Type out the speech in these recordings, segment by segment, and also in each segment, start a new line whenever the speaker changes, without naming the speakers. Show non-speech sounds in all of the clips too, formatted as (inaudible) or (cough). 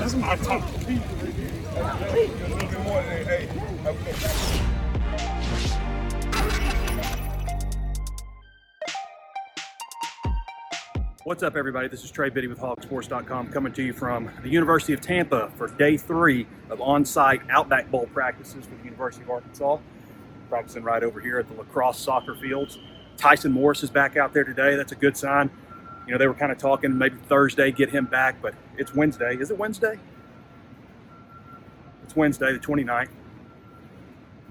What's up, everybody? This is Trey Biddy with HawgSports.com coming to you from the University of Tampa for day three of on site Outback Bowl practices for the University of Arkansas. Practicing right over here at the lacrosse soccer fields. Tyson Morris is back out there today. That's a good sign. You know, they were kind of talking maybe Thursday, get him back, but it's Wednesday. Is it Wednesday? It's Wednesday, the 29th.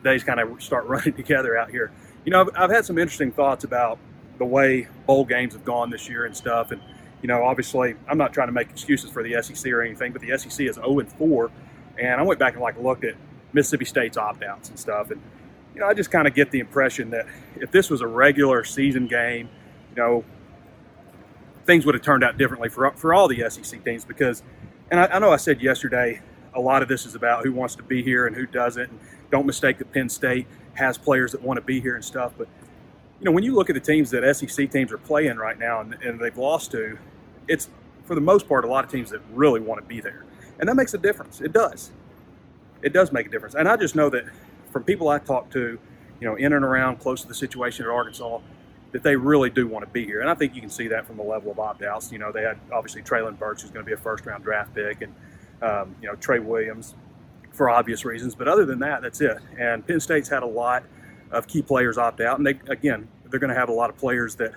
Days kind of start (laughs) running together out here. You know, I've, I've had some interesting thoughts about the way bowl games have gone this year and stuff. And, you know, obviously, I'm not trying to make excuses for the SEC or anything, but the SEC is 0 and 4. And I went back and like looked at Mississippi State's opt outs and stuff. And, you know, I just kind of get the impression that if this was a regular season game, you know, things would have turned out differently for, for all the SEC teams because, and I, I know I said yesterday, a lot of this is about who wants to be here and who doesn't. And don't mistake that Penn State has players that want to be here and stuff, but you know, when you look at the teams that SEC teams are playing right now and, and, they've lost to, it's for the most part a lot of teams that really want to be there, and that makes a difference. It does. It does make a difference, and I just know that from people I talk to, you know, in and around close to the situation at Arkansas, that they really do want to be here, and I think you can see that from the level of opt-outs. You know, they had obviously Treylon Burks, who's going to be a first-round draft pick, and um, you know Trey Williams for obvious reasons, but other than that, that's it. And Penn State's had a lot of key players opt out, and they again they're going to have a lot of players that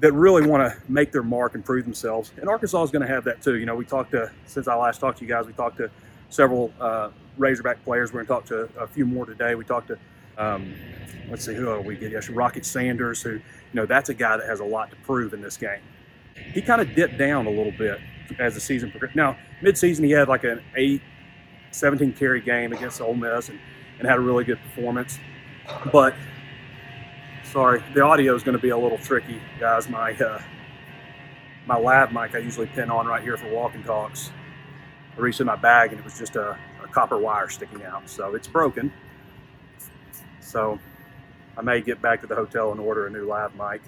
that really want to make their mark and prove themselves. And Arkansas is going to have that too. You know, we talked to since I last talked to you guys, we talked to several uh, Razorback players. We're going to talk to a few more today. We talked to um, let's see who are we get yesterday. Rocket Sanders, who you know that's a guy that has a lot to prove in this game. He kind of dipped down a little bit as the season progressed. Now, midseason he had like an 8, 17 carry game against Ole Miss and, and had a really good performance. But sorry, the audio is going to be a little tricky, guys. My uh, my lav mic I usually pin on right here for walking talks. I reached in my bag and it was just a, a copper wire sticking out, so it's broken. So I may get back to the hotel and order a new live mic,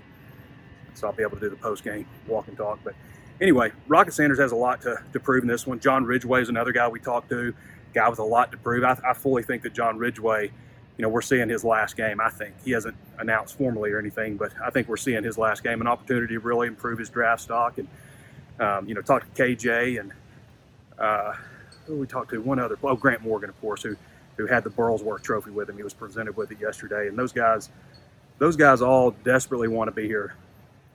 so I'll be able to do the post game walk and talk. But anyway, Rocket Sanders has a lot to, to prove in this one. John Ridgeway is another guy we talked to, guy with a lot to prove. I, I fully think that John Ridgeway, you know, we're seeing his last game. I think he hasn't announced formally or anything, but I think we're seeing his last game, an opportunity to really improve his draft stock and, um, you know, talk to KJ and uh, who we talked to one other, oh Grant Morgan, of course, who who had the Burlsworth Trophy with him. He was presented with it yesterday, and those guys, those guys all desperately want to be here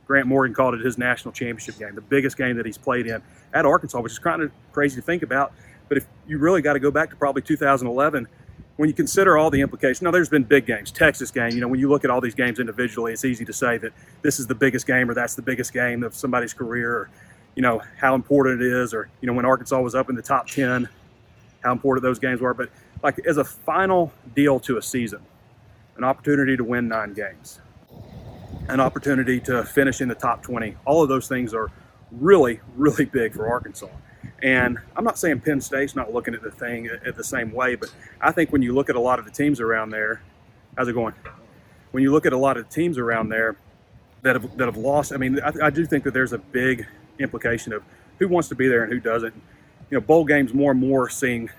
Grant Morgan called it his national championship game, the biggest game that he's played in at Arkansas, which is kind of crazy to think about. But if you really got to go back to probably 2011, when you consider all the implications, now there's been big games, Texas game. You know, when you look at all these games individually, it's easy to say that this is the biggest game or that's the biggest game of somebody's career, or you know how important it is, or you know when Arkansas was up in the top 10, how important those games were. But like as a final deal to a season, an opportunity to win nine games an opportunity to finish in the top 20. All of those things are really, really big for Arkansas. And I'm not saying Penn State's not looking at the thing at the same way, but I think when you look at a lot of the teams around there, how's it going? When you look at a lot of the teams around there, that have that have lost. I mean, I, I do think that there's a big implication of who wants to be there and who doesn't. You know, bowl games more and more seem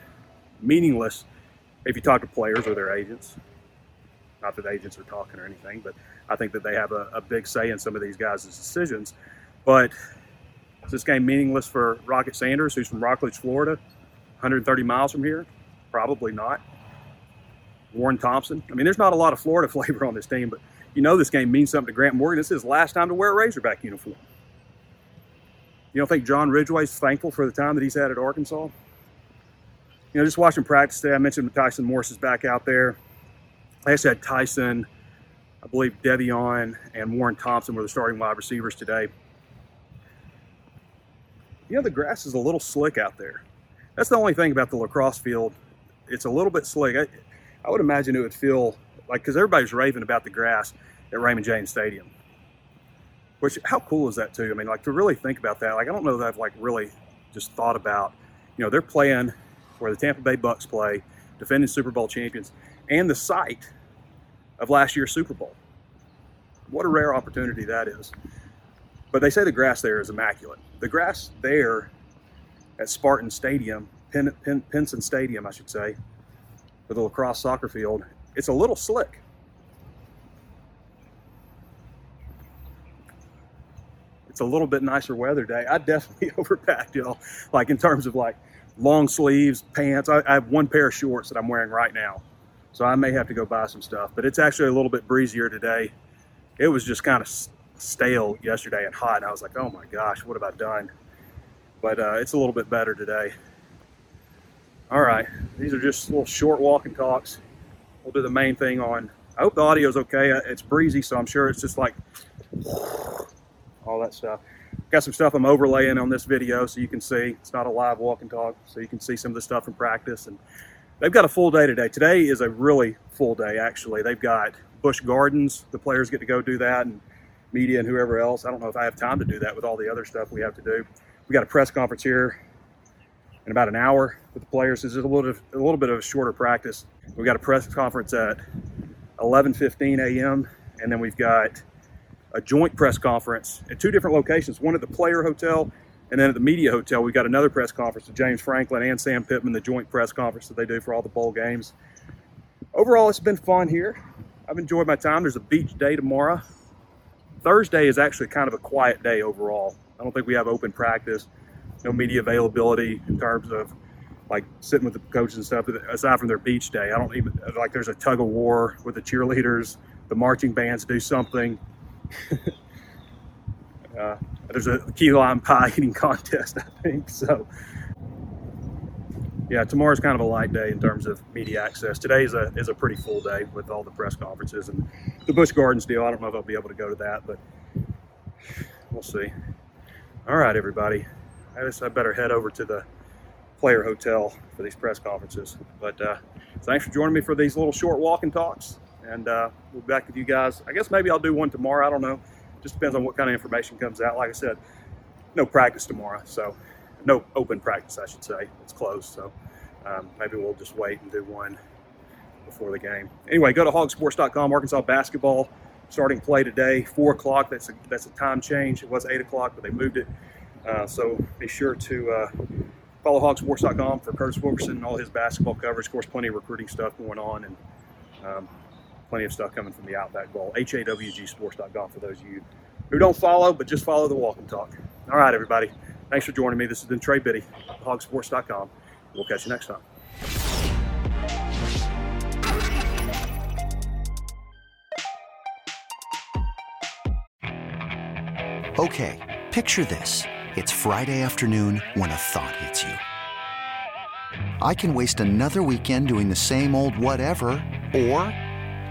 meaningless if you talk to players or their agents. Not that agents are talking or anything, but I think that they have a, a big say in some of these guys' decisions. But is this game meaningless for Rocket Sanders, who's from Rockledge, Florida, 130 miles from here? Probably not. Warren Thompson. I mean, there's not a lot of Florida (laughs) flavor on this team, but you know this game means something to Grant Morgan. This is his last time to wear a Razorback uniform. You don't think John Ridgeway's thankful for the time that he's had at Arkansas? You know, just watching practice today, I mentioned Tyson Morris is back out there. I said Tyson, I believe De'Vion and Warren Thompson were the starting wide receivers today. You know, the grass is a little slick out there. That's the only thing about the lacrosse field. It's a little bit slick. I, I would imagine it would feel like, because everybody's raving about the grass at Raymond James Stadium. Which, how cool is that too? I mean, like to really think about that. Like, I don't know that I've like really just thought about, you know, they're playing where the Tampa Bay Bucks play, defending Super Bowl champions, and the site of last year's Super Bowl. What a rare opportunity that is. But they say the grass there is immaculate. The grass there at Spartan Stadium, Pen, Pen, Pinson Stadium, I should say, for the lacrosse soccer field, it's a little slick. it's a little bit nicer weather day. I definitely (laughs) overpacked, y'all. Like in terms of like long sleeves, pants. I, I, have one pair of shorts that I'm wearing right now, so I may have to go buy some stuff. But it's actually a little bit breezier today. It was just kind of stale yesterday and hot, and I was like, oh my gosh, what have I done? But uh, it's a little bit better today. All right, these are just little short walking talks. We'll do the main thing on. I hope the audio is okay. It's breezy, so I'm sure it's just like all that stuff. Got some stuff I'm overlaying on this video so you can see. It's not a live walk and talk, so you can see some of the stuff in practice. And they've got a full day today. Today is a really full day, actually. They've got Busch Gardens. The players get to go do that, and media and whoever else. I don't know if I have time to do that with all the other stuff we have to do. We got a press conference here in about an hour with the players. This is a little, a little bit of a shorter practice. We got a press conference at 11:15 a.m. and then we've got a joint press conference at two different locations, one at the Player Hotel and then at the Media Hotel. We got another press conference with James Franklin and Sam Pittman, the joint press conference that they do for all the bowl games. Overall, it's been fun here. I've enjoyed my time. There's a beach day tomorrow. Thursday is actually kind of a quiet day overall. I don't think we have open practice, no media availability in terms of like sitting with the coaches and stuff. Aside from their beach day, I don't even like. There's a tug of war with the cheerleaders. The marching bands do something. (laughs) uh, there's a key lime pie eating contest, (laughs) I think. So, yeah, tomorrow's kind of a light day in terms of media access. Today is a is a pretty full day with all the press conferences and the Busch Gardens deal. I don't know if I'll be able to go to that, but we'll see. All right, everybody. I guess I better head over to the player hotel for these press conferences. But uh, thanks for joining me for these little short walking talks and uh, we'll be back with you guys. I guess maybe I'll do one tomorrow. I don't know. Just depends on what kind of information comes out. Like I said, no practice tomorrow, so no open practice, I should say. It's closed, so um, maybe we'll just wait and do one before the game. Anyway, go to hawgsports.com. Arkansas basketball starting play today, four o'clock. That's a that's a time change. It was eight o'clock, but they moved it. Uh, so be sure to uh, follow hawgsports.com for Curtis Wilkerson and all his basketball coverage. Of course, plenty of recruiting stuff going on, and um, plenty of stuff coming from the Outback Bowl. HAWGsports.com for those of you who don't follow, but just follow the walk and talk. All right, everybody. Thanks for joining me. This has been Trey Biddy, hawgsports.com. We'll catch you next time.
Okay, picture this. It's Friday afternoon when a thought hits you. I can waste another weekend doing the same old whatever, or